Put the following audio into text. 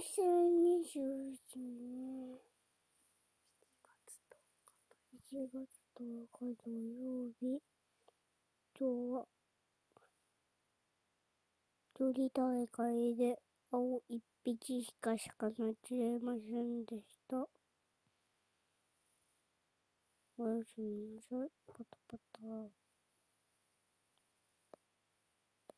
2021年1月10日土曜日、今日は、鳥大会で青一匹しか魚釣れませんでした。おやすみなさい、パタパタ。